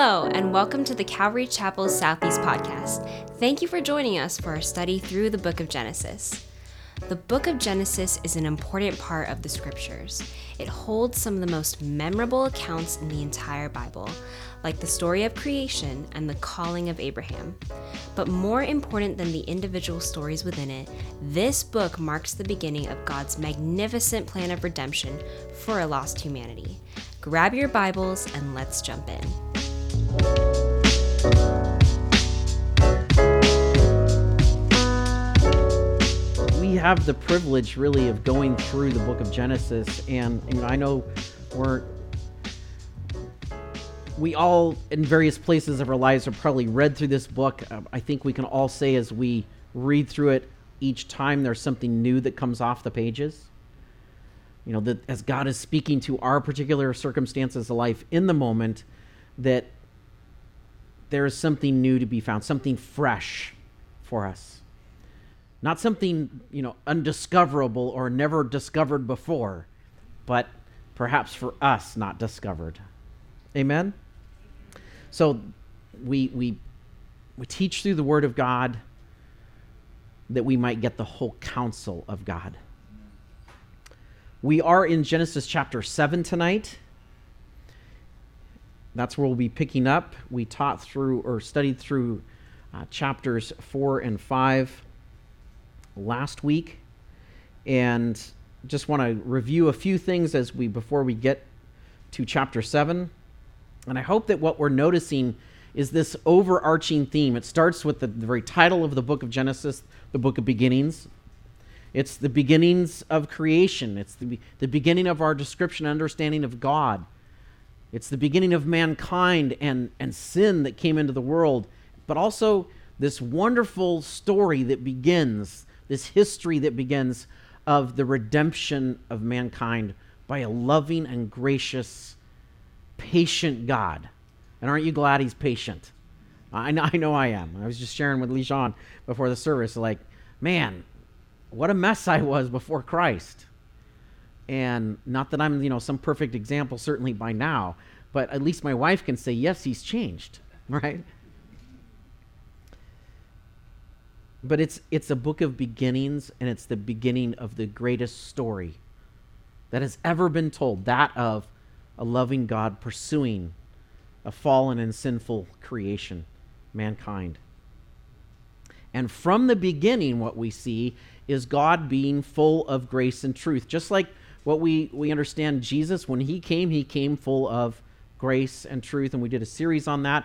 Hello, and welcome to the Calvary Chapel Southeast podcast. Thank you for joining us for our study through the book of Genesis. The book of Genesis is an important part of the scriptures. It holds some of the most memorable accounts in the entire Bible, like the story of creation and the calling of Abraham. But more important than the individual stories within it, this book marks the beginning of God's magnificent plan of redemption for a lost humanity. Grab your Bibles and let's jump in. We have the privilege really of going through the book of Genesis and you know I know we're we all in various places of our lives have probably read through this book. Uh, I think we can all say as we read through it each time there's something new that comes off the pages. You know, that as God is speaking to our particular circumstances of life in the moment, that there is something new to be found, something fresh for us. Not something, you know, undiscoverable or never discovered before, but perhaps for us not discovered. Amen? So we, we, we teach through the Word of God that we might get the whole counsel of God. We are in Genesis chapter 7 tonight. That's where we'll be picking up. We taught through or studied through uh, chapters 4 and 5 last week. And just want to review a few things as we before we get to chapter 7. And I hope that what we're noticing is this overarching theme. It starts with the, the, very title of the book of Genesis, the book of beginnings. It's the beginnings of creation, it's the, the beginning of our description and understanding of God. It's the beginning of mankind and, and sin that came into the world, but also this wonderful story that begins, this history that begins of the redemption of mankind by a loving and gracious patient God. And aren't you glad he's patient? I know, I know I am. I was just sharing with Lijon before the service, like, man, what a mess I was before Christ. And not that I'm, you know, some perfect example, certainly by now, but at least my wife can say, yes, he's changed, right? But it's it's a book of beginnings, and it's the beginning of the greatest story that has ever been told, that of a loving God pursuing a fallen and sinful creation, mankind. And from the beginning, what we see is God being full of grace and truth. Just like what we, we understand Jesus, when he came, he came full of grace and truth. And we did a series on that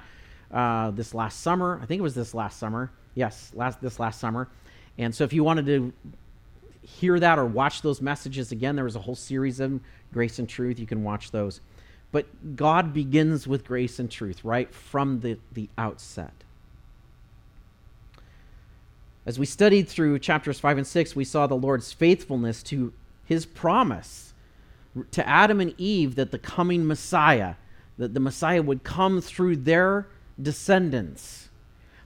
uh, this last summer. I think it was this last summer. Yes, last this last summer. And so if you wanted to hear that or watch those messages again, there was a whole series of Grace and Truth. You can watch those. But God begins with grace and truth right from the, the outset. As we studied through chapters 5 and 6, we saw the Lord's faithfulness to his promise to Adam and Eve that the coming Messiah, that the Messiah would come through their descendants.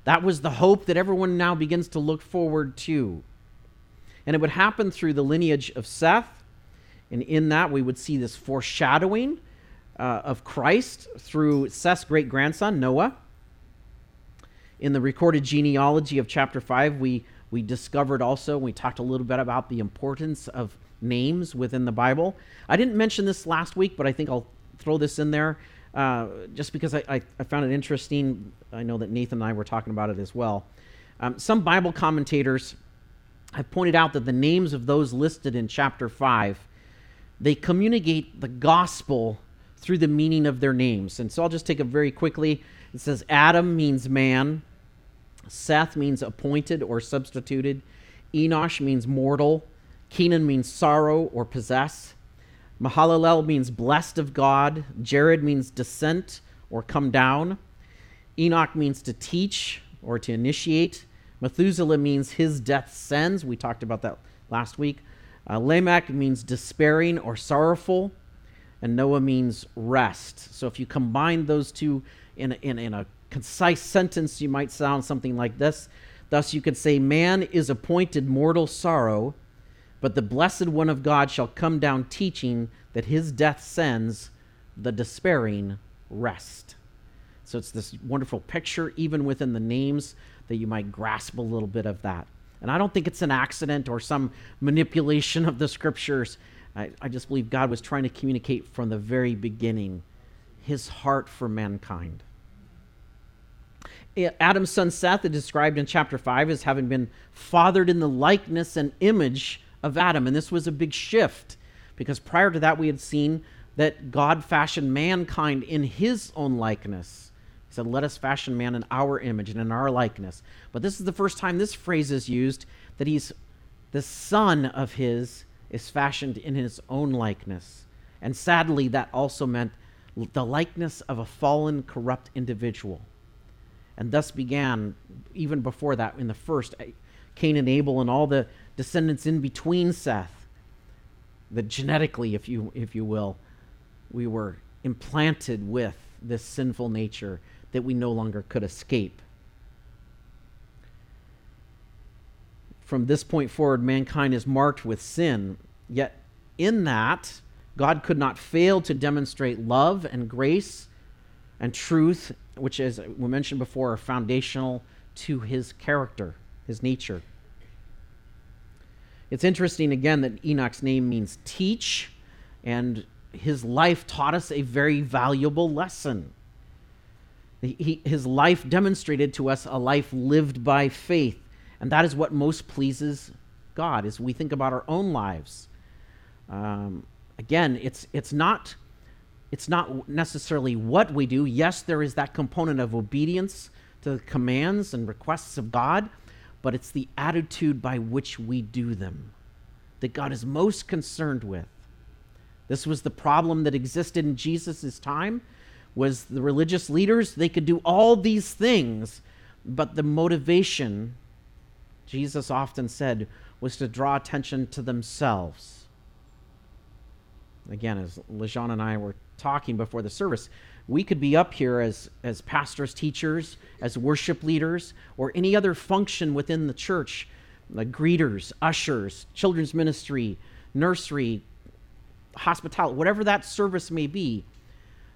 That was the hope that everyone now begins to look forward to. And it would happen through the lineage of Seth. And in that, we would see this foreshadowing uh, of Christ through Seth's great grandson, Noah. In the recorded genealogy of chapter 5, we, we discovered also, we talked a little bit about the importance of names within the Bible. I didn't mention this last week, but I think I'll throw this in there uh, just because I, I, I, found it interesting. I know that Nathan and I were talking about it as well. Um, some Bible commentators have pointed out that the names of those listed in chapter 5 they communicate the gospel through the meaning of their names. And so I'll just take it very quickly. It says Adam means man, Seth means appointed or substituted, Enosh means mortal, Kenan means sorrow or possess, Mahalalel means blessed of God, Jared means descent or come down, Enoch means to teach or to initiate, Methuselah means his death sends. We talked about that last week. Uh, Lamech means despairing or sorrowful and Noah means rest. So if you combine those two in in, in a concise sentence, you might sound something like this. Thus, you could say, Man is appointed mortal sorrow, but the blessed one of God shall come down teaching that his death sends the despairing rest. So it's this wonderful picture, even within the names, that you might grasp a little bit of that. And I don't think it's an accident or some manipulation of the scriptures. I, I just believe God was trying to communicate from the very beginning his heart for mankind. Adam's son Seth is described in chapter 5 as having been fathered in the likeness and image of Adam. And this was a big shift because prior to that, we had seen that God fashioned mankind in his own likeness. He said, Let us fashion man in our image and in our likeness. But this is the first time this phrase is used that he's the son of his is fashioned in his own likeness. And sadly, that also meant the likeness of a fallen, corrupt individual. And thus began, even before that, in the first, Cain and Abel and all the descendants in between Seth, that genetically, if you, if you will, we were implanted with this sinful nature that we no longer could escape. From this point forward, mankind is marked with sin, yet in that, God could not fail to demonstrate love and grace and truth, which, as we mentioned before, are foundational to his character, his nature. It's interesting again that Enoch's name means teach, and his life taught us a very valuable lesson. He, his life demonstrated to us a life lived by faith, and that is what most pleases God. As we think about our own lives, um, again, it's it's not it's not necessarily what we do. Yes, there is that component of obedience to the commands and requests of God, but it's the attitude by which we do them that God is most concerned with. This was the problem that existed in Jesus' time was the religious leaders, they could do all these things, but the motivation, Jesus often said, was to draw attention to themselves. Again, as Lejean and I were talking before the service, we could be up here as, as pastors, teachers, as worship leaders, or any other function within the church, like greeters, ushers, children's ministry, nursery, hospitality, whatever that service may be,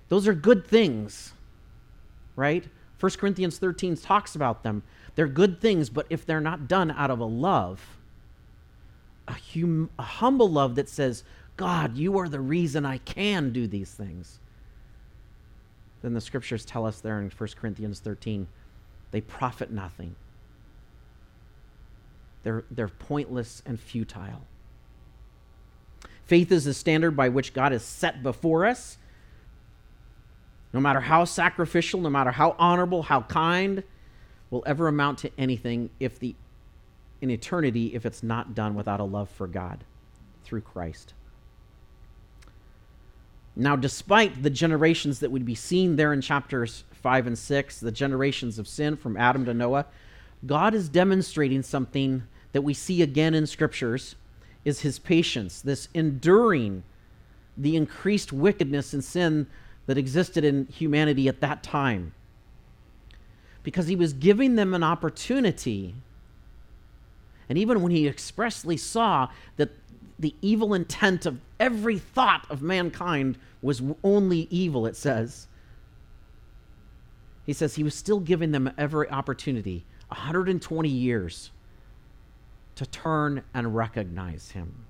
those are good things, right? 1 Corinthians 13 talks about them. They're good things, but if they're not done out of a love, a, hum, a humble love that says, God, you are the reason I can do these things, then the scriptures tell us there in 1 Corinthians 13, they profit nothing. They're, they're pointless and futile. Faith is the standard by which God has set before us. No matter how sacrificial, no matter how honorable, how kind, will ever amount to anything if the in eternity if it's not done without a love for God through Christ. Now, despite the generations that would be seen there in chapters 5 and 6, the generations of sin from Adam to Noah, God is demonstrating something that we see again in scriptures is his patience, this enduring the increased wickedness and sin that existed in humanity at that time. Because he was giving them an opportunity. And even when he expressly saw that the evil intent of every thought of mankind was only evil, it says, he says he was still giving them every opportunity 120 years to turn and recognize him.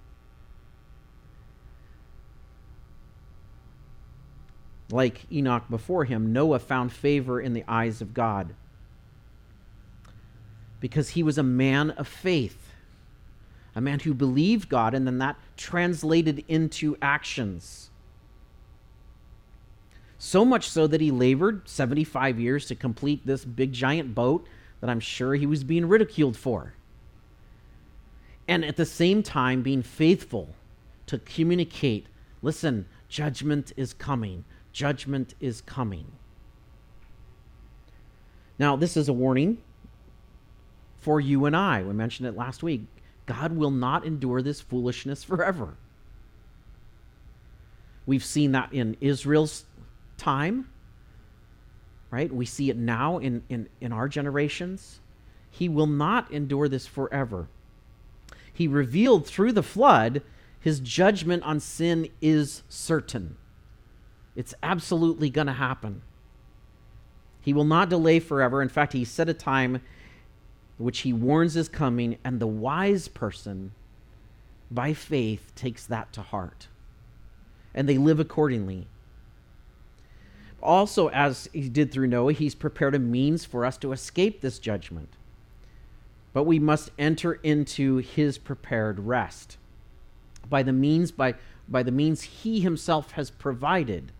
Like Enoch before him, Noah found favor in the eyes of God. Because he was a man of faith, a man who believed God, and then that translated into actions. So much so that he labored 75 years to complete this big giant boat that I'm sure he was being ridiculed for and at the same time being faithful to communicate listen, judgment is coming. Judgment is coming. Now, this is a warning for you and I. We mentioned it last week. God will not endure this foolishness forever. We've seen that in Israel's time, right? We see it now in, in, in our generations. He will not endure this forever he revealed through the flood, his judgment on sin is certain. It's absolutely going to happen. He will not delay forever. In fact, he set a time which he warns is coming, and the wise person, by faith, takes that to heart. And they live accordingly. Also, as he did through Noah, he's prepared a means for us to escape this judgment. But we must enter into his prepared rest by the means by, by the means he himself has provided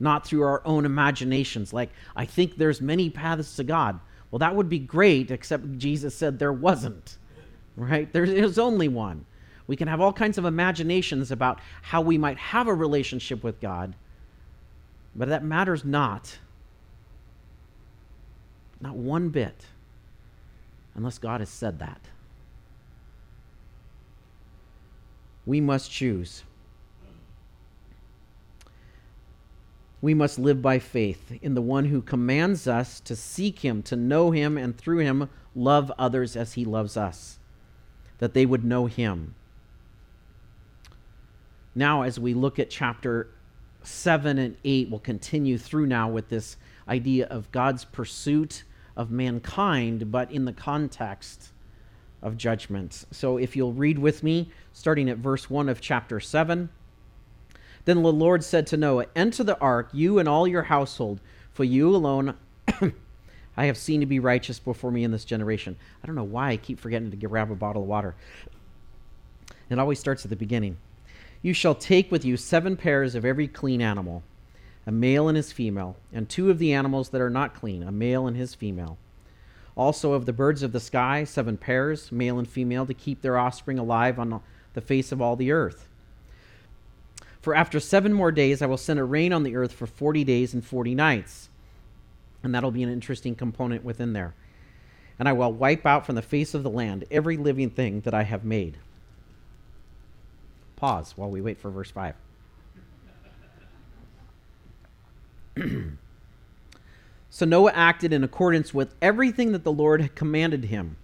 not through our own imaginations like i think there's many paths to god well that would be great except jesus said there wasn't right? There is only one. We can have all kinds of imaginations about how we might have a relationship with god but that matters not. Not one bit unless god has said that. We must choose we must live by faith in the one who commands us to seek him, to know him, and through him love others as he loves us, that they would know him. Now, as we look at chapter 7 and 8, we'll continue through now with this idea of God's pursuit of mankind, but in the context of judgment. So if you'll read with me, starting at verse 1 of chapter 7. Then the Lord said to Noah, Enter the ark, you and all your household, for you alone I have seen to be righteous before me in this generation. I don't know why I keep forgetting to grab a bottle of water. It always starts at the beginning. You shall take with you seven pairs of every clean animal, a male and his female, and two of the animals that are not clean, a male and his female. Also of the birds of the sky, seven pairs, male and female, to keep their offspring alive on the face of all the earth. For after seven more days, I will send a rain on the earth for 40 days and 40 nights. And that'll be an interesting component within there. And I will wipe out from the face of the land every living thing that I have made. Pause while we wait for verse 5. so Noah acted in accordance with everything that the Lord had commanded him.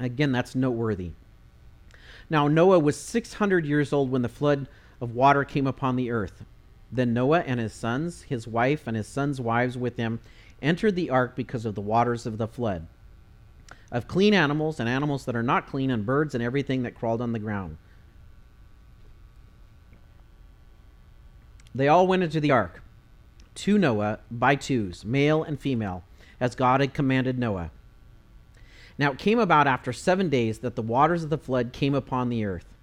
Again, that's noteworthy. Now, Noah was 600 years old when the flood of water came upon the earth. Then Noah and his sons, his wife, and his sons' wives with him entered the ark because of the waters of the flood, of clean animals and animals that are not clean, and birds and everything that crawled on the ground. They all went into the ark, to Noah by twos, male and female, as God had commanded Noah. Now it came about after seven days that the waters of the flood came upon the earth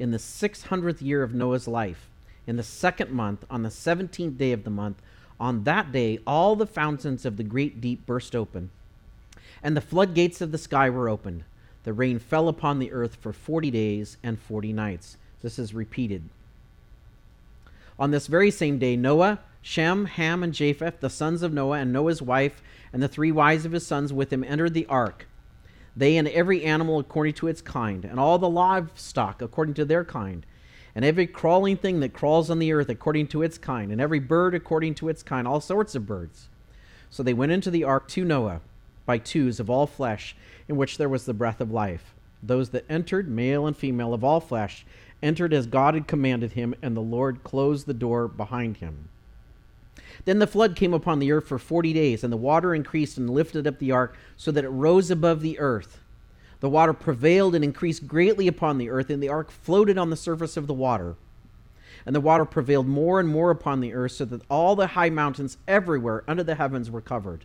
in the 600th year of Noah's life, in the second month, on the 17th day of the month, on that day, all the fountains of the great deep burst open, and the floodgates of the sky were opened. The rain fell upon the earth for 40 days and 40 nights. This is repeated. On this very same day, Noah, Shem, Ham, and Japheth, the sons of Noah, and Noah's wife, and the three wives of his sons with him, entered the ark they and every animal according to its kind, and all the livestock according to their kind, and every crawling thing that crawls on the earth according to its kind, and every bird according to its kind, all sorts of birds. So they went into the ark to Noah by twos of all flesh, in which there was the breath of life. Those that entered, male and female of all flesh, entered as God had commanded him, and the Lord closed the door behind him. Then the flood came upon the earth for forty days, and the water increased and lifted up the ark so that it rose above the earth. The water prevailed and increased greatly upon the earth, and the ark floated on the surface of the water. And the water prevailed more and more upon the earth, so that all the high mountains everywhere under the heavens were covered.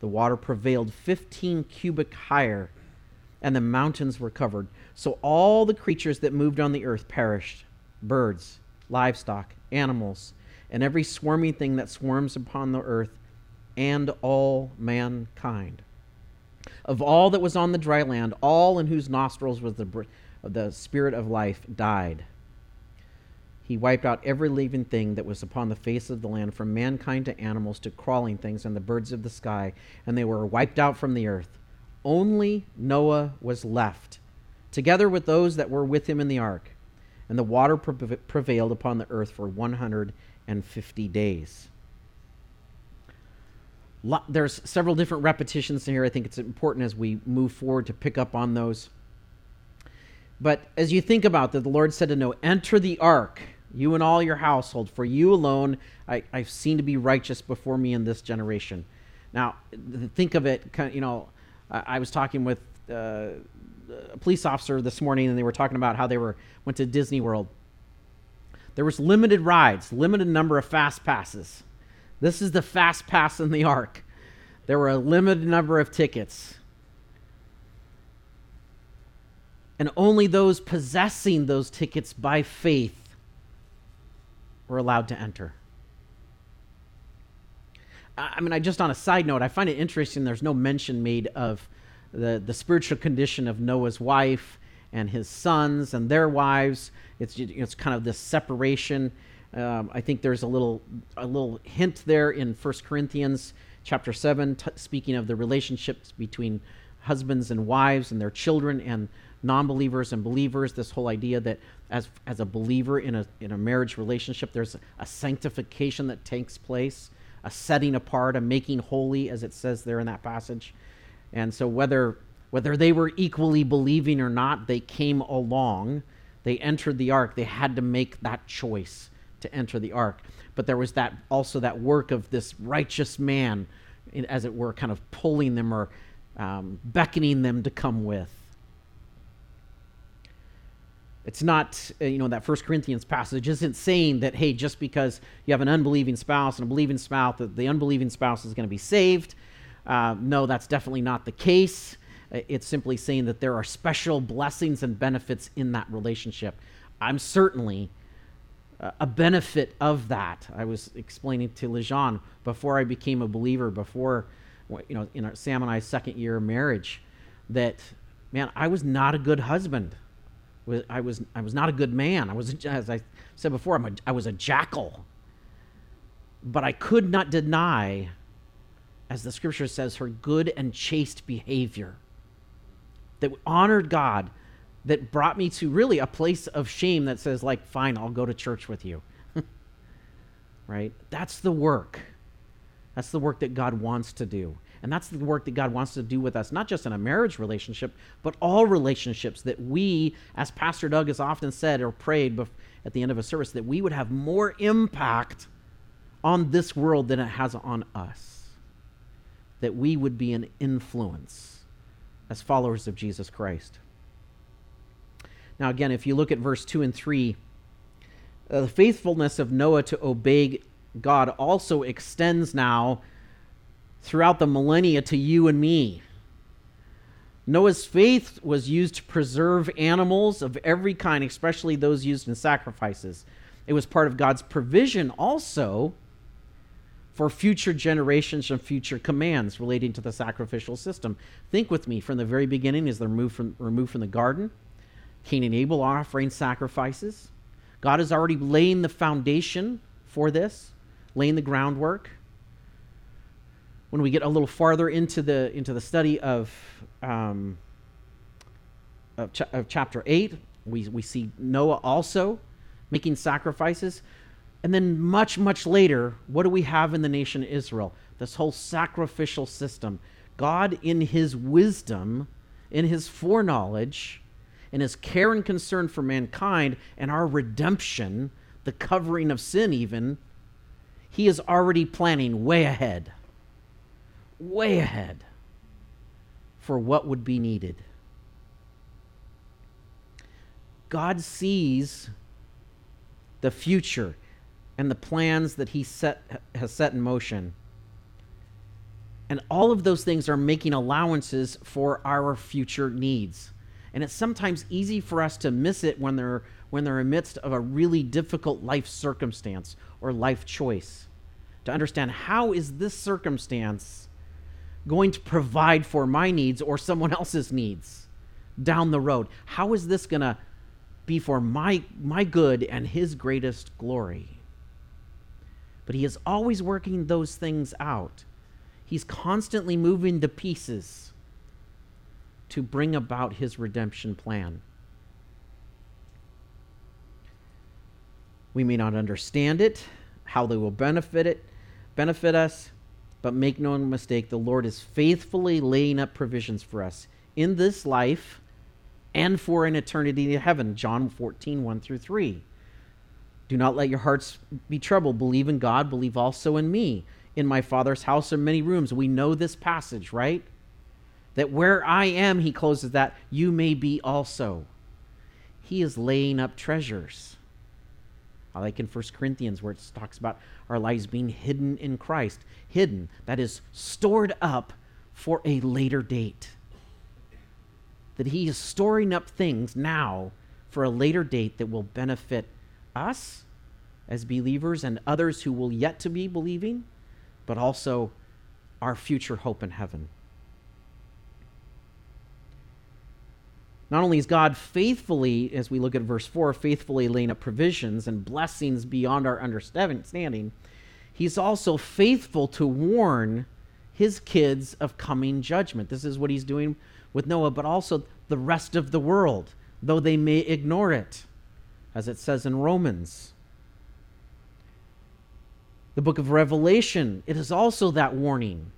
The water prevailed fifteen cubit higher, and the mountains were covered. So all the creatures that moved on the earth perished birds, livestock, animals and every swarming thing that swarms upon the earth, and all mankind. Of all that was on the dry land, all in whose nostrils was the, the spirit of life died. He wiped out every living thing that was upon the face of the land, from mankind to animals to crawling things and the birds of the sky, and they were wiped out from the earth. Only Noah was left, together with those that were with him in the ark. And the water prevailed upon the earth for 100 and 50 days. There's several different repetitions here. I think it's important as we move forward to pick up on those. But as you think about that, the Lord said to Noah, Enter the ark, you and all your household, for you alone I, I've seen to be righteous before me in this generation. Now, think of it, you know, I, I was talking with uh, a police officer this morning, and they were talking about how they were went to Disney World. There was limited rides, limited number of fast passes. This is the fast pass in the ark. There were a limited number of tickets. And only those possessing those tickets by faith were allowed to enter. I mean, I just on a side note, I find it interesting there's no mention made of the, the spiritual condition of Noah's wife and his sons and their wives. It's, it's kind of this separation. Um, I think there's a little, a little hint there in 1 Corinthians chapter 7, t- speaking of the relationships between husbands and wives and their children and non-believers and believers this whole idea that as as a believer in a in a marriage relationship there's a sanctification that takes place a setting apart, a making holy, as it says there in that passage. And so whether whether they were equally believing or not, they came along. They entered the ark. They had to make that choice to enter the ark. But there was that also that work of this righteous man, as it were, kind of pulling them or um, beckoning them to come with. It's not, uh, you know, that First Corinthians passage isn't saying that, hey, just because you have an unbelieving spouse and a believing spouse, that the unbelieving spouse is going to be saved. Uh, no, that's definitely not the case. It's simply saying that there are special blessings and benefits in that relationship. I'm certainly uh, a benefit of that. I was explaining to Lejean before I became a believer, before, you know, in our, Sam and I's second year of marriage, that, man, I was not a good husband. I was I was not a good man. I was as I said before, I'm a, I was a jackal. But I could not deny, as the scripture says, her good and chaste behavior that honored God, that brought me to really a place of shame that says, like, fine, I'll go to church with you. right? That's the work. That's the work that God wants to do. And that's the work that God wants to do with us, not just in a marriage relationship, but all relationships that we, as Pastor Doug has often said or prayed at the end of a service, that we would have more impact on this world than it has on us. That we would be an influence as followers of Jesus Christ. Now, again, if you look at verse 2 and 3, uh, the faithfulness of Noah to obey God also extends now throughout the millennia to you and me. Noah's faith was used to preserve animals of every kind, especially those used in sacrifices. It was part of God's provision also for future generations and future commands relating to the sacrificial system. Think with me from the very beginning as they're removed from, removed from the garden. Cain and Abel offering sacrifices. God is already laying the foundation for this, laying the groundwork when we get a little farther into the into the study of um, of, ch- of chapter eight, we we see Noah also making sacrifices, and then much much later, what do we have in the nation Israel? This whole sacrificial system. God, in His wisdom, in His foreknowledge, in His care and concern for mankind and our redemption, the covering of sin, even, He is already planning way ahead way ahead for what would be needed. God sees the future and the plans that he set, has set in motion. And all of those things are making allowances for our future needs. And it's sometimes easy for us to miss it when they're when they're amidst of a really difficult life circumstance or life choice. To understand how is this circumstance going to provide for my needs or someone else's needs down the road? How is this going to be for my, my good and his greatest glory? But he is always working those things out. He's constantly moving the pieces to bring about his redemption plan. We may not understand it, how they will benefit it, benefit us, but make no mistake, the Lord is faithfully laying up provisions for us in this life and for an eternity in heaven. John 14, 1 through 3. Do not let your hearts be troubled. Believe in God, believe also in me. In my Father's house are many rooms. We know this passage, right? That where I am, he closes that, you may be also. He is laying up treasures. I like in 1 Corinthians where it talks about our lives being hidden in Christ. Hidden, that is stored up for a later date. That he is storing up things now for a later date that will benefit us as believers and others who will yet to be believing, but also our future hope in heaven. Not only is God faithfully, as we look at verse 4, faithfully laying up provisions and blessings beyond our understanding, he's also faithful to warn his kids of coming judgment. This is what he's doing with Noah, but also the rest of the world, though they may ignore it, as it says in Romans. The book of Revelation, it is also that warning.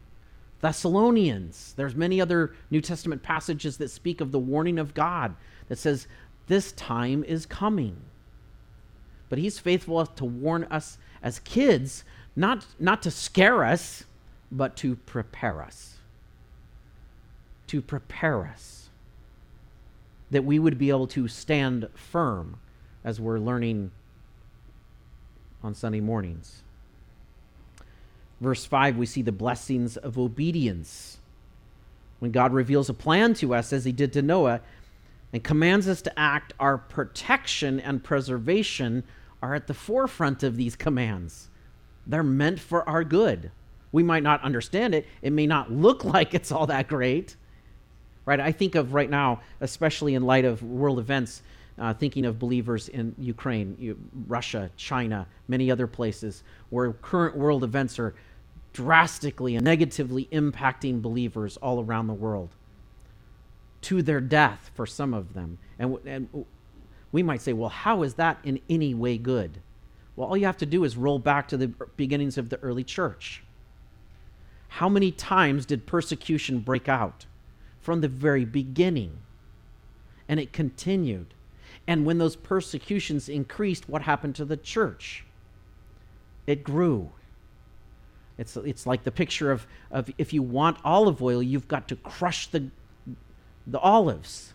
Thessalonians, there's many other New Testament passages that speak of the warning of God that says this time is coming. But he's faithful to warn us as kids, not, not to scare us, but to prepare us. To prepare us. That we would be able to stand firm as we're learning on Sunday mornings. Verse 5, we see the blessings of obedience. When God reveals a plan to us, as he did to Noah, and commands us to act, our protection and preservation are at the forefront of these commands. They're meant for our good. We might not understand it, it may not look like it's all that great. Right? I think of right now, especially in light of world events, uh, thinking of believers in Ukraine, Russia, China, many other places where current world events are drastically and negatively impacting believers all around the world to their death for some of them. And, and we might say, well, how is that in any way good? Well, all you have to do is roll back to the beginnings of the early church. How many times did persecution break out? From the very beginning. And it continued. And when those persecutions increased, what happened to the church? It grew it's, it's like the picture of, of if you want olive oil, you've got to crush the, the olives.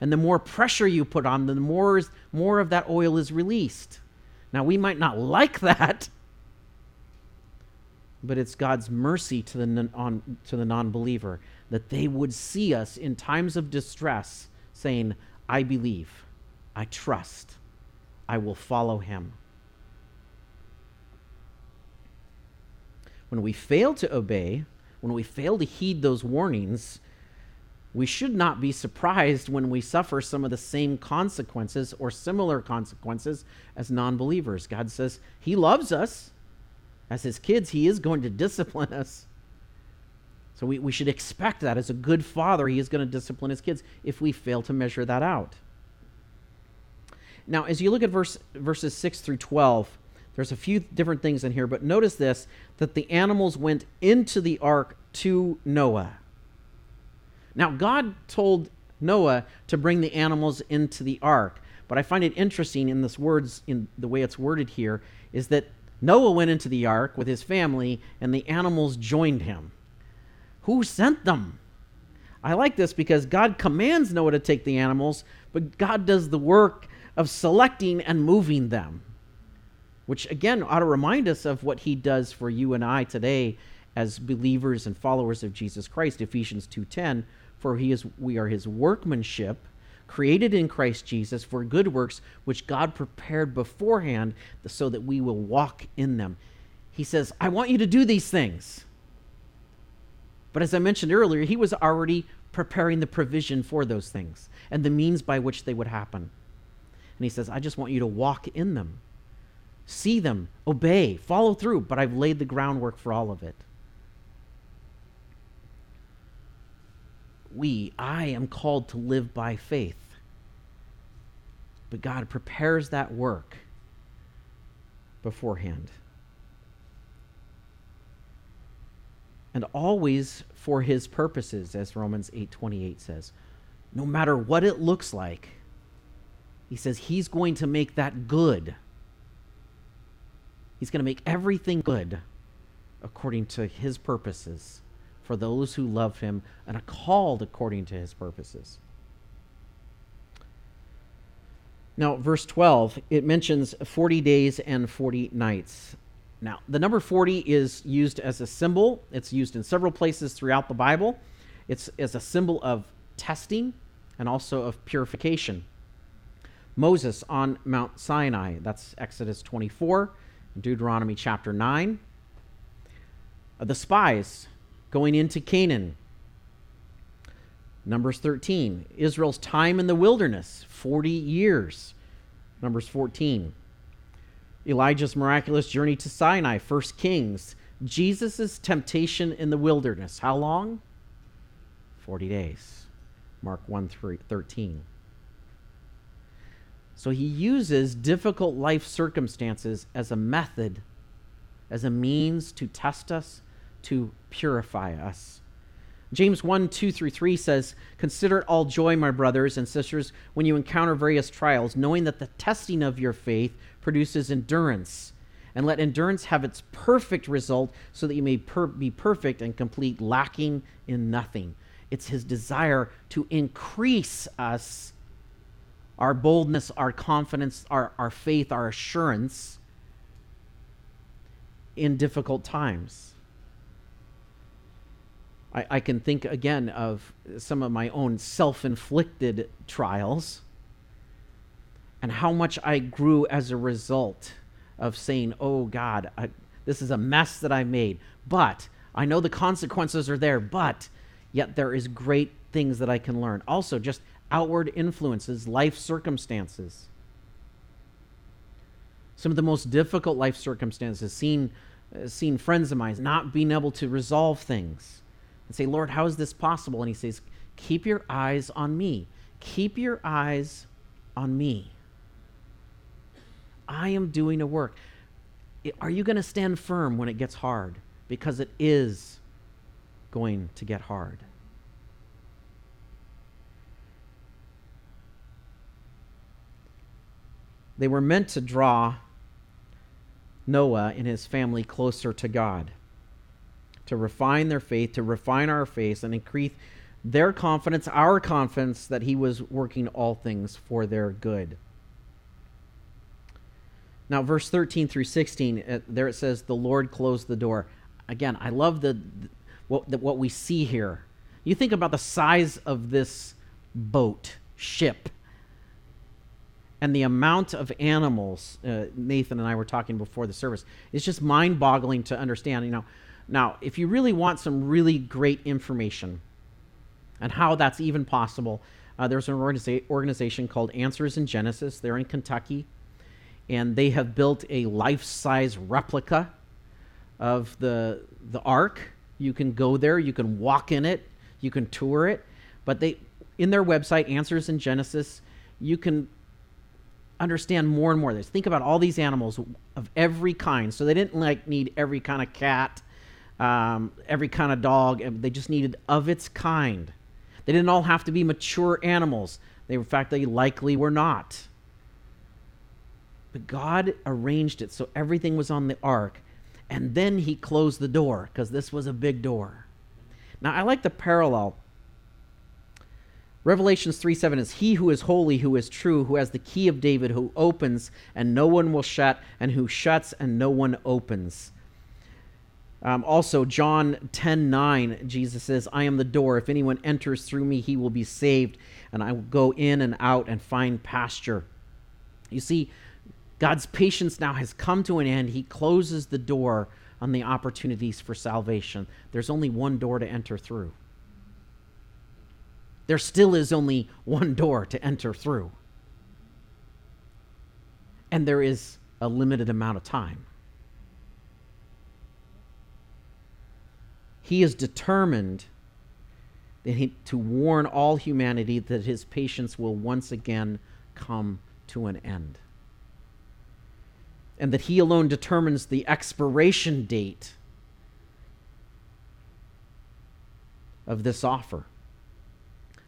And the more pressure you put on, the more, more of that oil is released. Now, we might not like that, but it's God's mercy to the, on, to the non believer that they would see us in times of distress saying, I believe, I trust, I will follow him. when we fail to obey, when we fail to heed those warnings, we should not be surprised when we suffer some of the same consequences or similar consequences as non believers. God says He loves us. As His kids, He is going to discipline us. So we, we should expect that. As a good father, He is going to discipline His kids if we fail to measure that out. Now, as you look at verse, verses 6 through 12, there's a few different things in here, but notice this that the animals went into the ark to Noah. Now, God told Noah to bring the animals into the ark, but I find it interesting in this words, in the way it's worded here, is that Noah went into the ark with his family and the animals joined him. Who sent them? I like this because God commands Noah to take the animals, but God does the work of selecting and moving them which again ought to remind us of what he does for you and I today as believers and followers of Jesus Christ Ephesians 2:10 for he is we are his workmanship created in Christ Jesus for good works which God prepared beforehand so that we will walk in them. He says I want you to do these things. But as I mentioned earlier he was already preparing the provision for those things and the means by which they would happen and he says I just want you to walk in them see them, obey, follow through, but I've laid the groundwork for all of it. We, I am called to live by faith. But God prepares that work beforehand. And always for his purposes, as Romans 8:28 says. No matter what it looks like, he says he's going to make that good. He's going to make everything good according to his purposes for those who love him and are called according to his purposes. Now, verse 12, it mentions 40 days and 40 nights. Now, the number 40 is used as a symbol. It's used in several places throughout the Bible. It's as a symbol of testing and also of purification. Moses on Mount Sinai, that's Exodus 24, Deuteronomy chapter 9. Uh, the spies going into Canaan, Numbers 13. Israel's time in the wilderness, 40 years, Numbers 14. Elijah's miraculous journey to Sinai, 1 Kings. Jesus' temptation in the wilderness, how long? 40 days. Mark 1 13. So he uses difficult life circumstances as a method, as a means to test us, to purify us. James 1 2 through 3 says, Consider it all joy, my brothers and sisters, when you encounter various trials, knowing that the testing of your faith produces endurance. And let endurance have its perfect result, so that you may per- be perfect and complete, lacking in nothing. It's his desire to increase us our boldness, our confidence, our, our faith, our assurance in difficult times. I, I can think again of some of my own self inflicted trials and how much I grew as a result of saying, Oh God, I, this is a mess that I made, but I know the consequences are there, but yet there is great things that I can learn. Also, just outward influences, life circumstances. Some of the most difficult life circumstances, seeing, uh, seeing friends of mine not being able to resolve things. And say, Lord, how is this possible? And he says, Keep your eyes on me. Keep your eyes on me. I am doing a work. Are you going to stand firm when it gets hard? Because it is going to get hard. They were meant to draw Noah and his family closer to God, to refine their faith, to refine our faith, and increase their confidence, our confidence that He was working all things for their good. Now, verse 13 through 16, uh, there it says, The Lord closed the door. Again, I love the, what, the, what we see here. You think about the size of this boat, ship and the amount of animals uh, nathan and i were talking before the service is just mind-boggling to understand you know. Now if you really want some really great information and how that's even possible uh, there's an organiza- organization called answers in genesis. They're in kentucky and they have built a life-size replica of the the ark. You can go there you can walk in it you can tour it but they in their website answers in genesis you can understand more and more this. Think about all these animals of every kind. So they didn't like need every kind of cat, um, every kind of dog. They just needed of its kind. They didn't all have to be mature animals. They, in fact, they likely were not. But God arranged it so everything was on the ark, and then He closed the door because this was a big door. Now, I like the parallel Revelations 3 7 is He who is holy, who is true, who has the key of David, who opens and no one will shut, and who shuts and no one opens. Um, also, John 10 9, Jesus says, I am the door. If anyone enters through me, he will be saved, and I will go in and out and find pasture. You see, God's patience now has come to an end. He closes the door on the opportunities for salvation. There's only one door to enter through there still is only one door to enter through. And there is a limited amount of time. He is determined he, to warn all humanity that his patience will once again come to an end. And that he alone determines the expiration date of this offer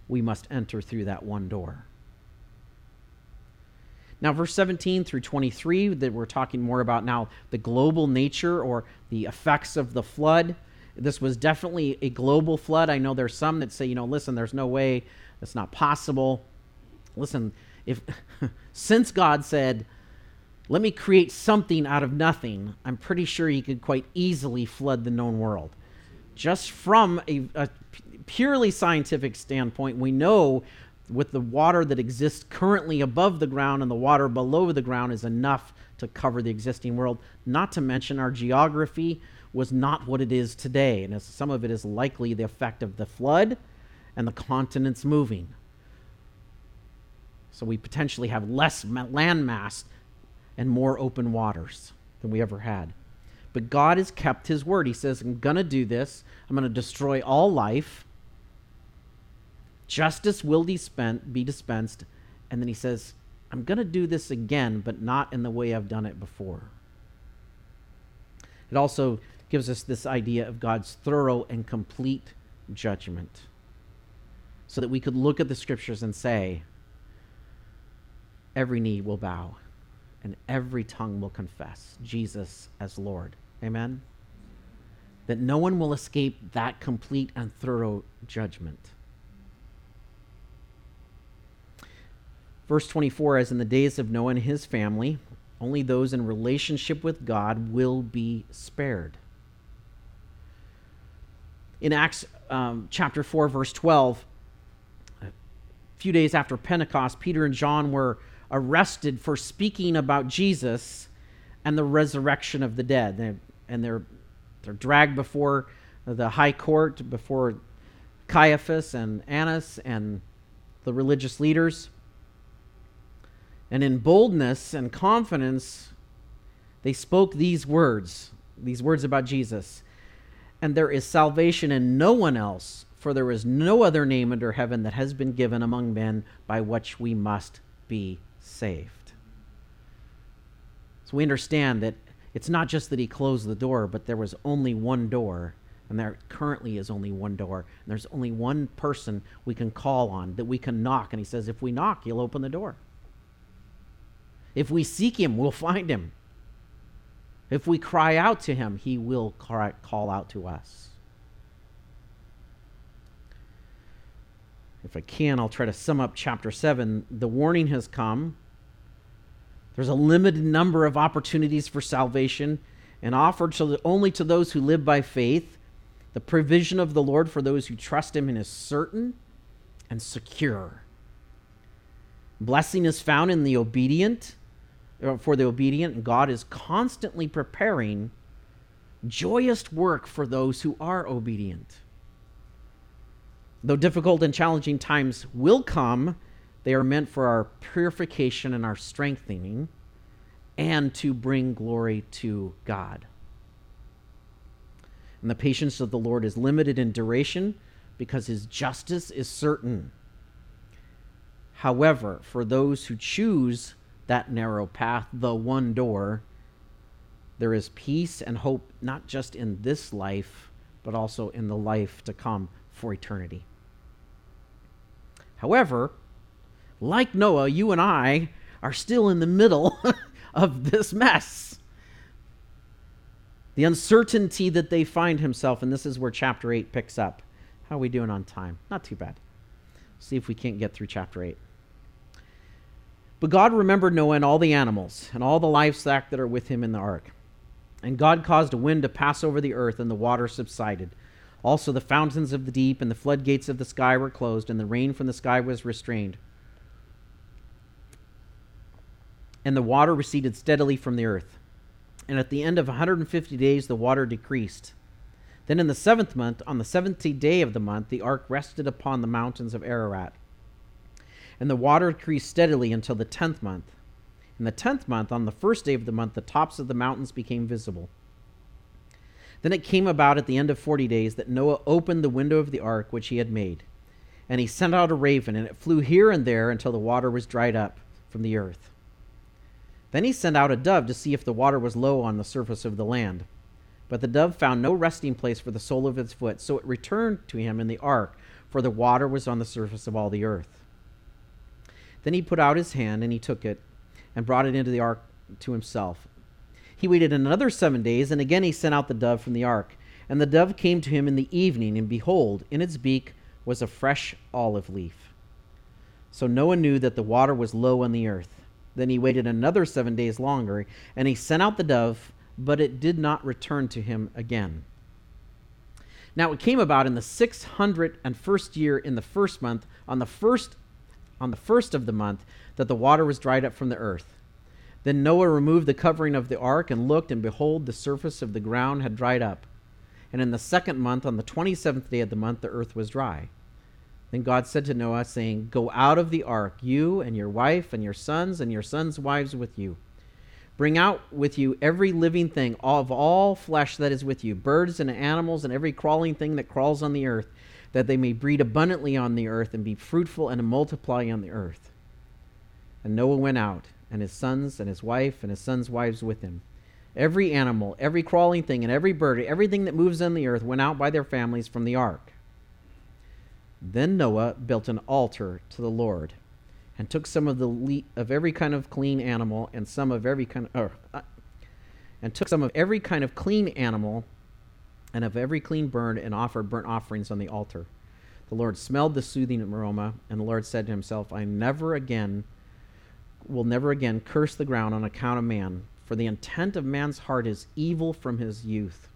we must enter through that one door. Now, verse 17 through 23, that we're talking more about now the global nature or the effects of the flood. This was definitely a global flood. I know there's some that say, you know, listen, there's no way, that's not possible. Listen, if since God said, let me create something out of nothing, I'm pretty sure he could quite easily flood the known world. Just from a, a purely scientific standpoint, we know with the water that exists currently above the ground and the water below the ground is enough to cover the existing world. Not to mention our geography was not what it is today, and some of it is likely the effect of the flood and the continents moving. So we potentially have less land mass and more open waters than we ever had. But God has kept his word. He says, I'm going to do this. I'm going to destroy all life. Justice will be dispensed. And then he says, I'm going to do this again, but not in the way I've done it before. It also gives us this idea of God's thorough and complete judgment so that we could look at the scriptures and say, every knee will bow and every tongue will confess Jesus as Lord. Amen? That no one will escape that complete and thorough judgment. Verse 24 As in the days of Noah and his family, only those in relationship with God will be spared. In Acts um, chapter 4, verse 12, a few days after Pentecost, Peter and John were arrested for speaking about Jesus and the resurrection of the dead. And they're, they're dragged before the high court, before Caiaphas and Annas and the religious leaders. And in boldness and confidence, they spoke these words, these words about Jesus. And there is salvation in no one else, for there is no other name under heaven that has been given among men by which we must be saved. So we understand that it's not just that he closed the door, but there was only one door, and there currently is only one door, and there's only one person we can call on, that we can knock. And he says, if we knock, he'll open the door. If we seek him, we'll find him. If we cry out to him, he will call out to us. If I can, I'll try to sum up chapter 7. The warning has come. There's a limited number of opportunities for salvation and offered to the, only to those who live by faith. The provision of the Lord for those who trust him is certain and secure. Blessing is found in the obedient, Uh, for the obedient, God is constantly preparing joyous work for those who are obedient. Though difficult and challenging times will come, they are meant for our purification and our strengthening and to bring glory to God. And the patience of the Lord is limited in duration because his justice is certain. However, for those who choose that narrow path, the one door, there is peace and hope not just in this life, but also in the life to come for eternity. However, like Noah, you and I are still in the middle of this mess. The uncertainty that they find himself, and this is where chapter 8 picks up. How are we doing on time? Not too bad. See if we can't get through chapter 8. But God remembered Noah and all the animals and all the livestock that are with him in the ark. And God caused a wind to pass over the earth, and the water subsided. Also, the fountains of the deep and the floodgates of the sky were closed, and the rain from the sky was restrained. And the water receded steadily from the earth. And at the end of 150 days, the water decreased. Then in the seventh month, on the seventeenth day of the month, the ark rested upon the mountains of Ararat. And the water decreased steadily until the tenth month. In the tenth month, on the first day of the month, the tops of the mountains became visible. Then it came about at the end of forty days that Noah opened the window of the ark which he had made. And he sent out a raven, and it flew here and there until the water was dried up from the earth. Then he sent out a dove to see if the water was low on the surface of the land. But the dove found no resting place for the sole of its foot, so it returned to him in the ark, for the water was on the surface of all the earth. Then he put out his hand, and he took it, and brought it into the ark to himself. He waited another seven days, and again he sent out the dove from the ark. And the dove came to him in the evening, and behold, in its beak was a fresh olive leaf. So Noah knew that the water was low on the earth. Then he waited another seven days longer, and he sent out the dove, but it did not return to him again. Now it came about in the six hundred and first year in the first month, on the first on the first of the month, that the water was dried up from the earth. Then Noah removed the covering of the ark and looked, and behold, the surface of the ground had dried up. And in the second month, on the twenty seventh day of the month, the earth was dry. Then God said to Noah, saying, Go out of the ark, you and your wife and your sons and your sons' wives with you. Bring out with you every living thing of all flesh that is with you, birds and animals and every crawling thing that crawls on the earth, that they may breed abundantly on the earth and be fruitful and multiply on the earth. And Noah went out, and his sons and his wife and his sons' wives with him. Every animal, every crawling thing, and every bird, everything that moves on the earth went out by their families from the ark. Then Noah built an altar to the Lord, and took some of the le- of every kind of clean animal, and some of every kind of, uh, and took some of every kind of clean animal, and of every clean bird, and offered burnt offerings on the altar. The Lord smelled the soothing aroma, and the Lord said to himself, "I never again will never again curse the ground on account of man, for the intent of man's heart is evil from his youth,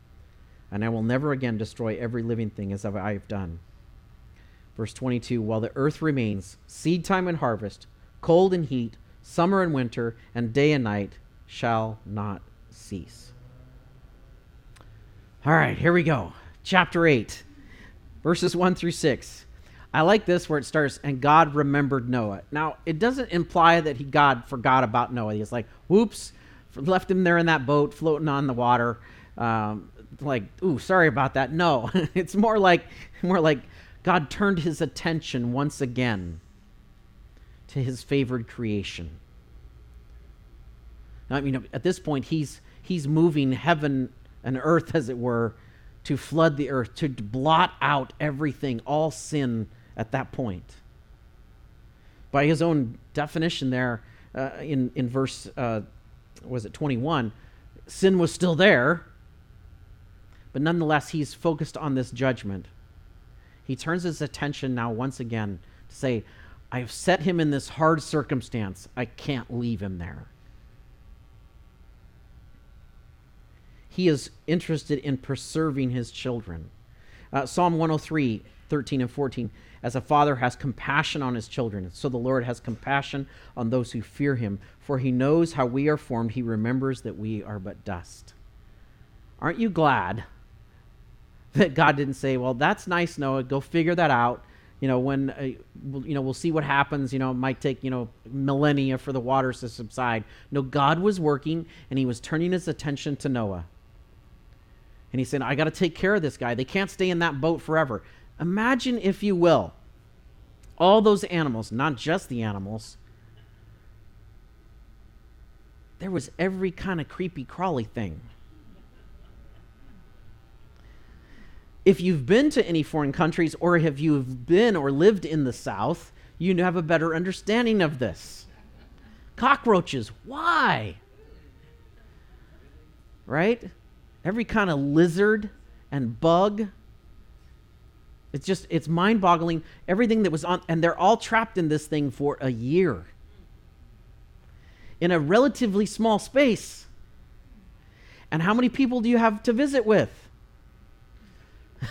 and I will never again destroy every living thing as I have done." Verse 22 While the earth remains, seed time and harvest, cold and heat, summer and winter, and day and night shall not cease. All right, here we go. Chapter 8, verses 1 through 6. I like this where it starts, and God remembered Noah. Now, it doesn't imply that he, God forgot about Noah. He's like, whoops, left him there in that boat floating on the water. Um, like, ooh, sorry about that. No, it's more like, more like God turned his attention once again to his favored creation. Now, I mean, at this point, he's, he's moving heaven and earth, as it were, to flood the earth, to blot out everything, all sin at that point. By his own definition, there uh, in, in verse, uh, was it 21, sin was still there, but nonetheless, he's focused on this judgment. He turns his attention now once again to say, I've set him in this hard circumstance. I can't leave him there. He is interested in preserving his children. Uh, Psalm 103, 13 and 14. As a father has compassion on his children, so the Lord has compassion on those who fear him. For he knows how we are formed, he remembers that we are but dust. Aren't you glad that God didn't say, "Well, that's nice, Noah. Go figure that out." You know, when uh, you know we'll see what happens. You know, it might take you know millennia for the waters to subside. No, God was working, and He was turning His attention to Noah. And He said, "I got to take care of this guy. They can't stay in that boat forever." Imagine, if you will, all those animals, not just the animals. There was every kind of creepy crawly thing. if you've been to any foreign countries or have you been or lived in the South, you have a better understanding of this. Cockroaches, why? Right? Every kind of lizard and bug. It's just, it's mind boggling. Everything that was on, and they're all trapped in this thing for a year in a relatively small space. And how many people do you have to visit with?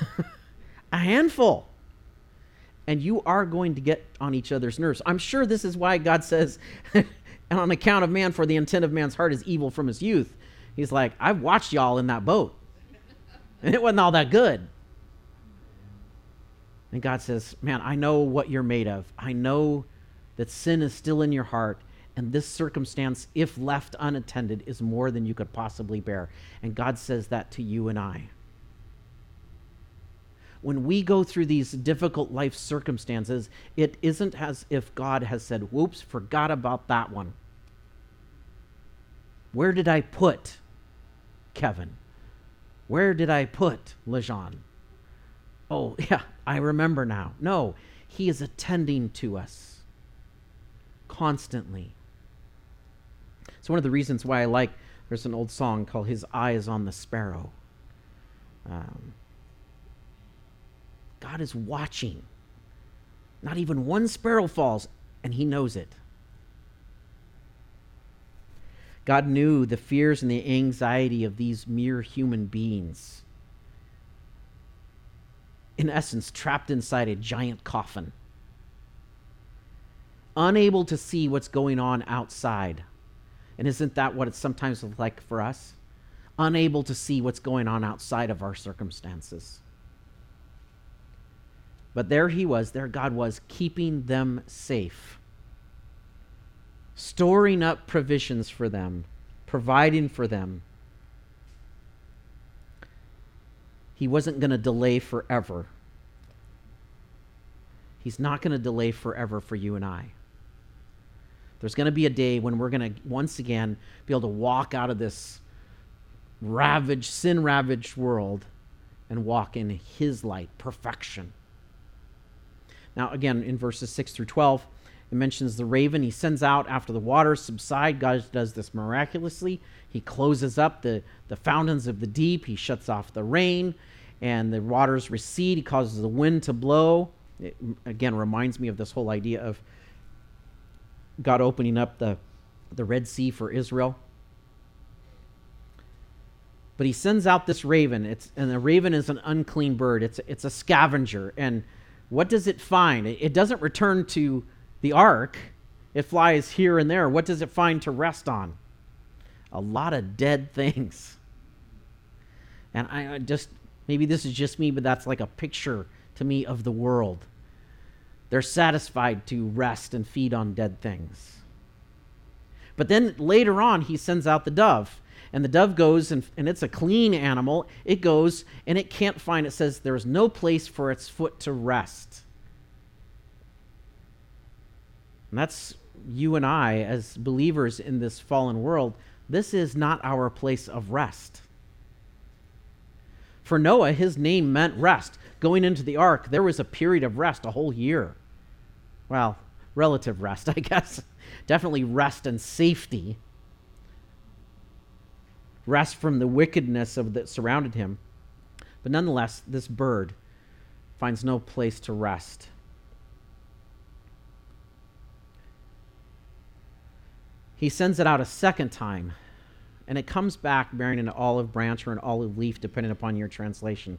a handful. And you are going to get on each other's nerves. I'm sure this is why God says, and on account of man, for the intent of man's heart is evil from his youth. He's like, I've watched y'all in that boat, and it wasn't all that good. And God says, Man, I know what you're made of. I know that sin is still in your heart, and this circumstance, if left unattended, is more than you could possibly bear. And God says that to you and I when we go through these difficult life circumstances, it isn't as if God has said, whoops, forgot about that one. Where did I put Kevin? Where did I put Lejean? Oh, yeah, I remember now. No, he is attending to us constantly. It's one of the reasons why I like, there's an old song called His Eyes on the Sparrow. Um, God is watching. Not even one sparrow falls, and He knows it. God knew the fears and the anxiety of these mere human beings. In essence, trapped inside a giant coffin, unable to see what's going on outside. And isn't that what it's sometimes like for us? Unable to see what's going on outside of our circumstances. But there he was, there God was, keeping them safe, storing up provisions for them, providing for them. He wasn't going to delay forever. He's not going to delay forever for you and I. There's going to be a day when we're going to once again be able to walk out of this ravaged, sin ravaged world and walk in His light, perfection. Now, again, in verses 6 through 12, it mentions the raven. He sends out after the waters subside. God does this miraculously. He closes up the, the fountains of the deep. He shuts off the rain, and the waters recede. He causes the wind to blow. It, again, reminds me of this whole idea of God opening up the, the Red Sea for Israel. But he sends out this raven. It's, and the raven is an unclean bird, it's, it's a scavenger. And what does it find? It, it doesn't return to the ark, it flies here and there. What does it find to rest on? A lot of dead things. And I just, maybe this is just me, but that's like a picture to me of the world. They're satisfied to rest and feed on dead things. But then later on, he sends out the dove. And the dove goes, and, and it's a clean animal. It goes, and it can't find, it says, there's no place for its foot to rest. And that's you and I, as believers in this fallen world. This is not our place of rest. For Noah, his name meant rest going into the ark, there was a period of rest, a whole year. Well, relative rest, I guess. Definitely rest and safety. Rest from the wickedness of that surrounded him. But nonetheless, this bird finds no place to rest. He sends it out a second time, and it comes back bearing an olive branch or an olive leaf, depending upon your translation.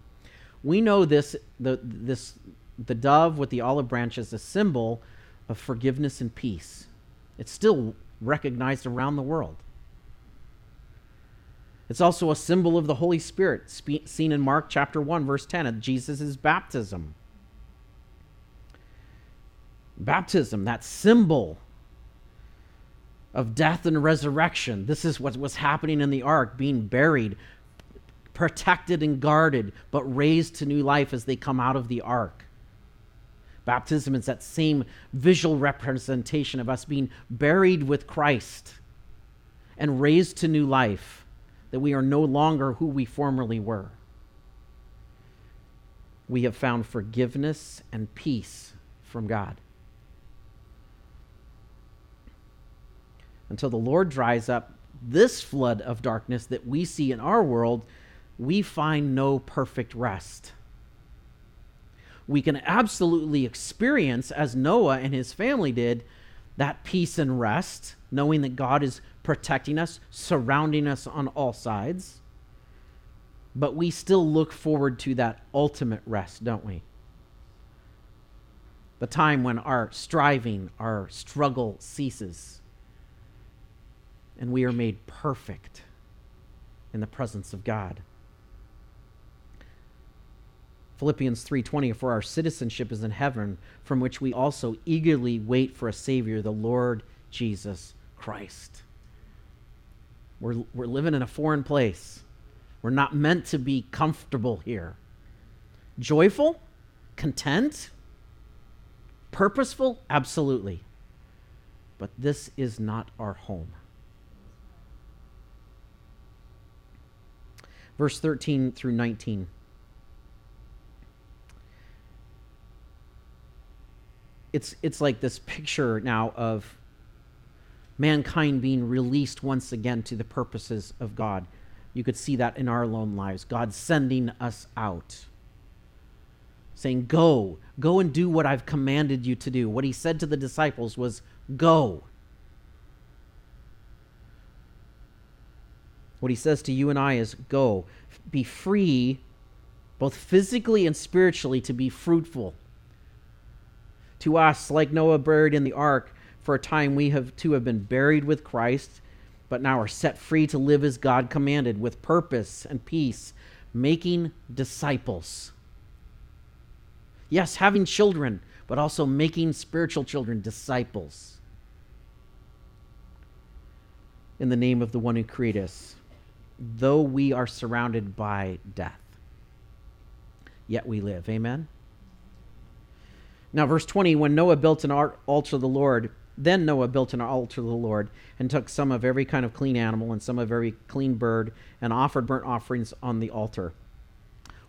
We know this the this the dove with the olive branch is a symbol of forgiveness and peace. It's still recognized around the world. It's also a symbol of the Holy Spirit, spe- seen in Mark chapter 1, verse 10, at Jesus' baptism. Baptism, that symbol of death and resurrection. This is what was happening in the ark, being buried, protected and guarded, but raised to new life as they come out of the ark. Baptism is that same visual representation of us being buried with Christ and raised to new life, that we are no longer who we formerly were. We have found forgiveness and peace from God. Until the Lord dries up this flood of darkness that we see in our world we find no perfect rest. We can absolutely experience, as Noah and his family did, that peace and rest, knowing that God is protecting us, surrounding us on all sides. But we still look forward to that ultimate rest, don't we? The time when our striving, our struggle ceases, and we are made perfect in the presence of God. Philippians 3:20 for our citizenship is in heaven from which we also eagerly wait for a savior the Lord Jesus Christ. We're we're living in a foreign place. We're not meant to be comfortable here. Joyful? Content? Purposeful? Absolutely. But this is not our home. Verse 13 through 19. it's it's like this picture now of mankind being released once again to the purposes of God. You could see that in our own lives. God sending us out, saying, Go, go and do what I've commanded you to do. What he said to the disciples was, Go. What he says to you and I is, Go. Be free, both physically and spiritually, to be fruitful. To us, like Noah buried in the ark, for a time we have too have been buried with Christ, but now are set free to live as God commanded, with purpose and peace, making disciples. Yes, having children, but also making spiritual children disciples. In the name of the one who created us, though we are surrounded by death, yet we live. Amen? Now, verse 20 when Noah built an altar to the Lord, then Noah built an altar to the Lord and took some of every kind of clean animal and some of every clean bird and offered burnt offerings on the altar.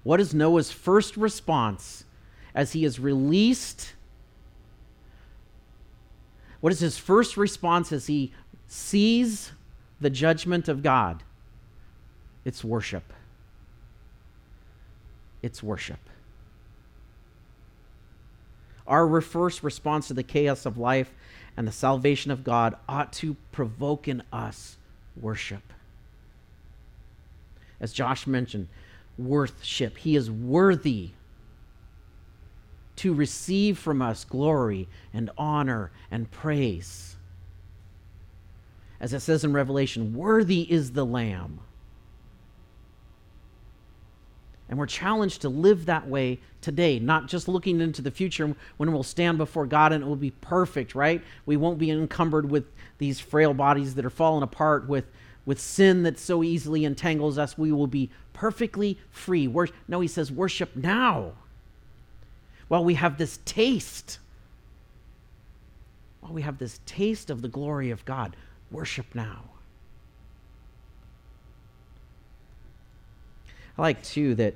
What is Noah's first response as he is released? What is his first response as he sees the judgment of God? It's worship. It's worship. Our first response to the chaos of life and the salvation of God ought to provoke in us worship. As Josh mentioned, worship. He is worthy to receive from us glory and honor and praise. As it says in Revelation, worthy is the Lamb. And we're challenged to live that way today, not just looking into the future when we'll stand before God and it will be perfect, right? We won't be encumbered with these frail bodies that are falling apart with, with sin that so easily entangles us. We will be perfectly free. Wor- no, he says, worship now. While we have this taste, while we have this taste of the glory of God, worship now. I like, too, that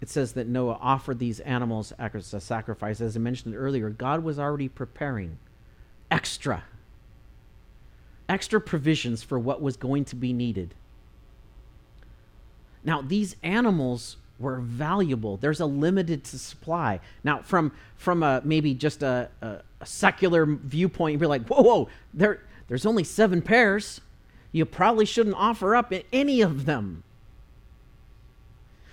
it says that Noah offered these animals as a sacrifice. As I mentioned earlier, God was already preparing extra, extra provisions for what was going to be needed. Now, these animals were valuable. There's a limited supply. Now, from from a, maybe just a, a, a secular viewpoint, you'd be like, whoa, whoa, there, there's only seven pairs you probably shouldn't offer up any of them.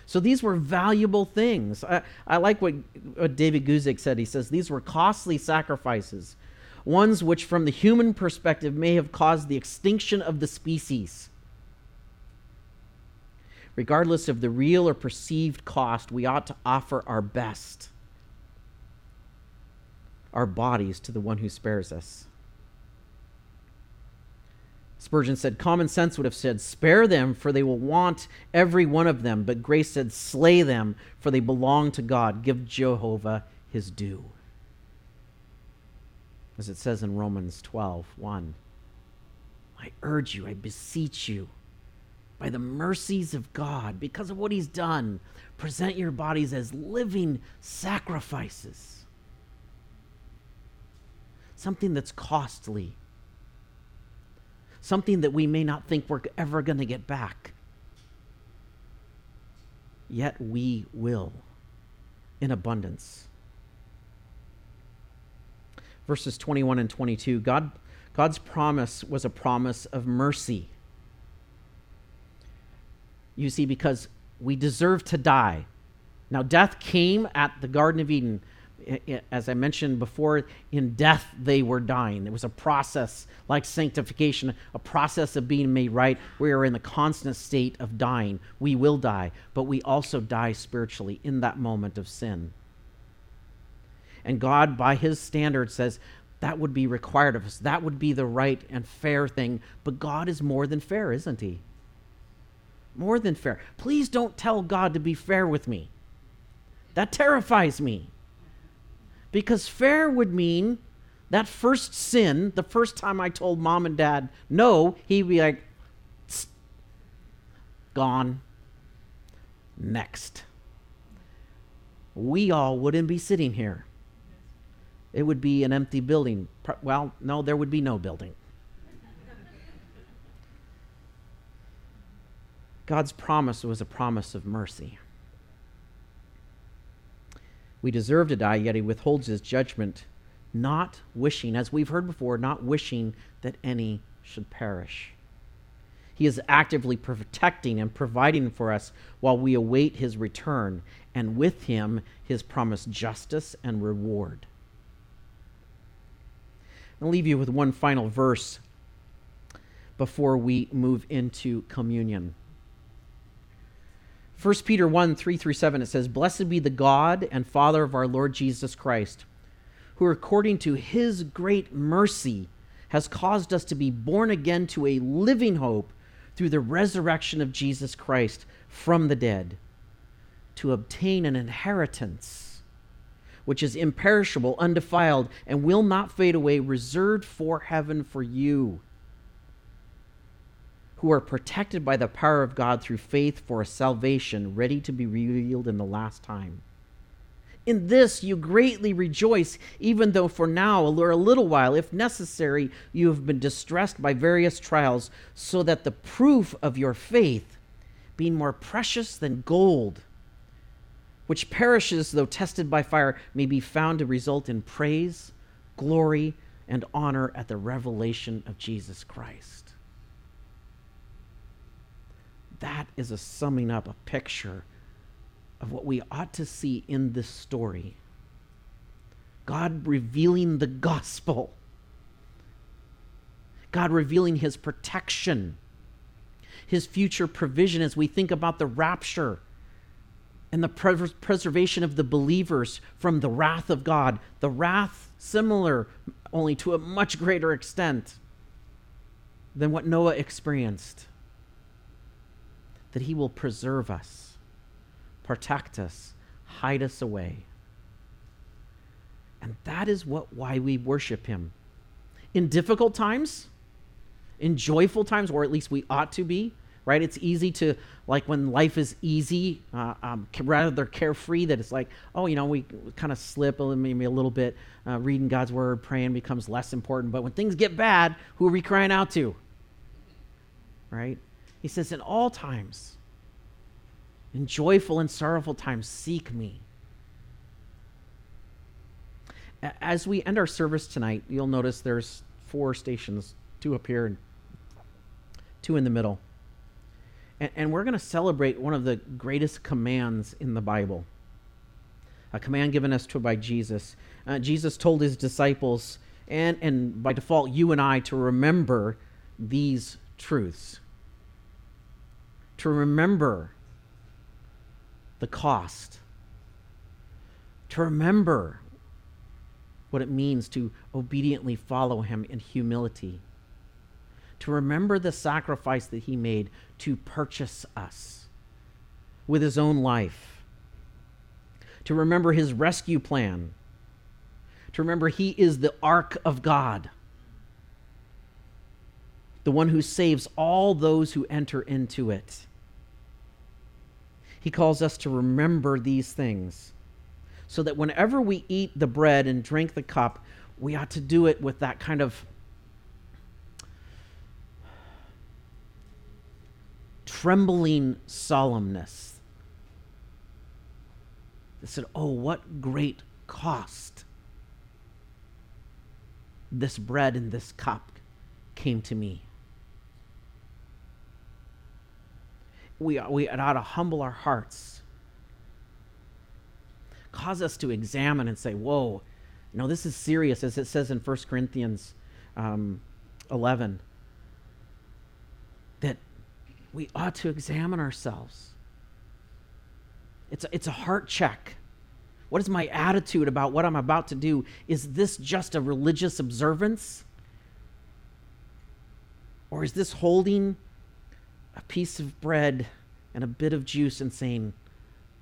So these were valuable things. I, I like what, what David Guzik said. He says these were costly sacrifices, ones which, from the human perspective, may have caused the extinction of the species. Regardless of the real or perceived cost, we ought to offer our best, our bodies, to the one who spares us. Spurgeon said, Common sense would have said, Spare them, for they will want every one of them. But grace said, Slay them, for they belong to God. Give Jehovah his due. As it says in Romans 12 1. I urge you, I beseech you, by the mercies of God, because of what he's done, present your bodies as living sacrifices. Something that's costly something that we may not think we're ever going to get back. Yet we will in abundance. Verses 21 and 22 God, God's promise was a promise of mercy. You see, because we deserve to die. Now, death came at the Garden of Eden as I mentioned before, in death they were dying. It was a process like sanctification, a process of being made right. We are in the constant state of dying. We will die, but we also die spiritually in that moment of sin. And God, by his standard, says that would be required of us. That would be the right and fair thing. But God is more than fair, isn't he? More than fair. Please don't tell God to be fair with me. That terrifies me. Because fair would mean that first sin, the first time I told mom and dad no, he'd be like, gone. Next. We all wouldn't be sitting here. it would be an empty building. Well, no, there would be no building. God's promise was a promise of mercy. We deserve to die, yet he withholds his judgment, not wishing, as we've heard before, not wishing that any should perish. He is actively protecting and providing for us while we await his return, and with him, his promised justice and reward. I'll leave you with one final verse before we move into communion. 1 Peter 1 3 through 7, it says, Blessed be the God and Father of our Lord Jesus Christ, who according to his great mercy has caused us to be born again to a living hope through the resurrection of Jesus Christ from the dead, to obtain an inheritance which is imperishable, undefiled, and will not fade away, reserved for heaven for you, who are protected by the power of God through faith for a salvation ready to be revealed in the last time. In this you greatly rejoice, even though for now, or a little while, if necessary, you have been distressed by various trials, so that the proof of your faith, being more precious than gold, which perishes though tested by fire, may be found to result in praise, glory, and honor at the revelation of Jesus Christ. That is a summing up, a picture of what we ought to see in this story. God revealing the gospel, God revealing his protection, his future provision as we think about the rapture and the pres- preservation of the believers from the wrath of God, the wrath similar only to a much greater extent than what Noah experienced. That he will preserve us protect us, hide us away. And that is what why we worship him. In difficult times, in joyful times, or at least we ought to be, right? It's easy to, like when life is easy, uh, um, rather carefree, that it's like, oh, you know, we kind of slip maybe a little bit. Uh, reading God's word, praying becomes less important. But when things get bad, who are we crying out to? Right? He says, in all times, in joyful and sorrowful times, seek me. As we end our service tonight, you'll notice there's four stations two up here and two in the middle. And, and we're going to celebrate one of the greatest commands in the Bible a command given us to by Jesus. Uh, Jesus told his disciples, and, and by default, you and I, to remember these truths. To remember the cost. To remember what it means to obediently follow him in humility. To remember the sacrifice that he made to purchase us with his own life. To remember his rescue plan. To remember he is the ark of God the one who saves all those who enter into it. He calls us to remember these things so that whenever we eat the bread and drink the cup, we ought to do it with that kind of trembling solemnness. They said, Oh, what great cost this bread and this cup came to me. We, we ought to humble our hearts. Cause us to examine and say, whoa, no, this is serious, as it says in 1 Corinthians um, 11, that we ought to examine ourselves. It's a, it's a heart check. What is my attitude about what I'm about to do? Is this just a religious observance? Or is this holding a piece of bread and a bit of juice and saying,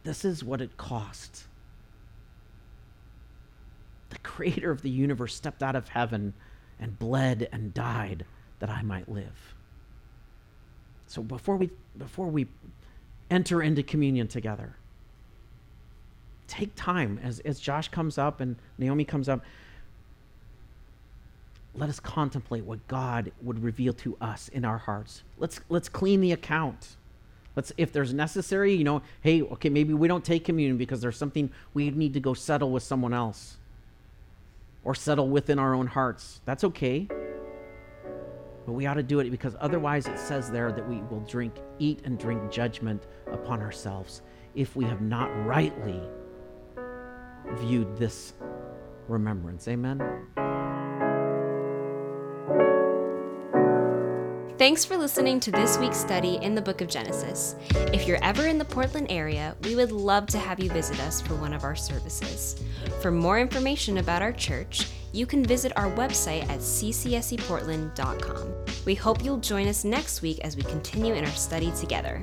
This is what it cost. The creator of the universe stepped out of heaven and bled and died that I might live. So before we before we enter into communion together, take time as, as Josh comes up and Naomi comes up, let us contemplate what God would reveal to us in our hearts. Let's let's clean the account. Let's if there's necessary, you know, hey, okay, maybe we don't take communion because there's something we need to go settle with someone else or settle within our own hearts. That's okay. But we ought to do it because otherwise it says there that we will drink, eat and drink judgment upon ourselves if we have not rightly viewed this remembrance. Amen. Thanks for listening to this week's study in the book of Genesis. If you're ever in the Portland area, we would love to have you visit us for one of our services. For more information about our church, you can visit our website at ccseportland.com. We hope you'll join us next week as we continue in our study together.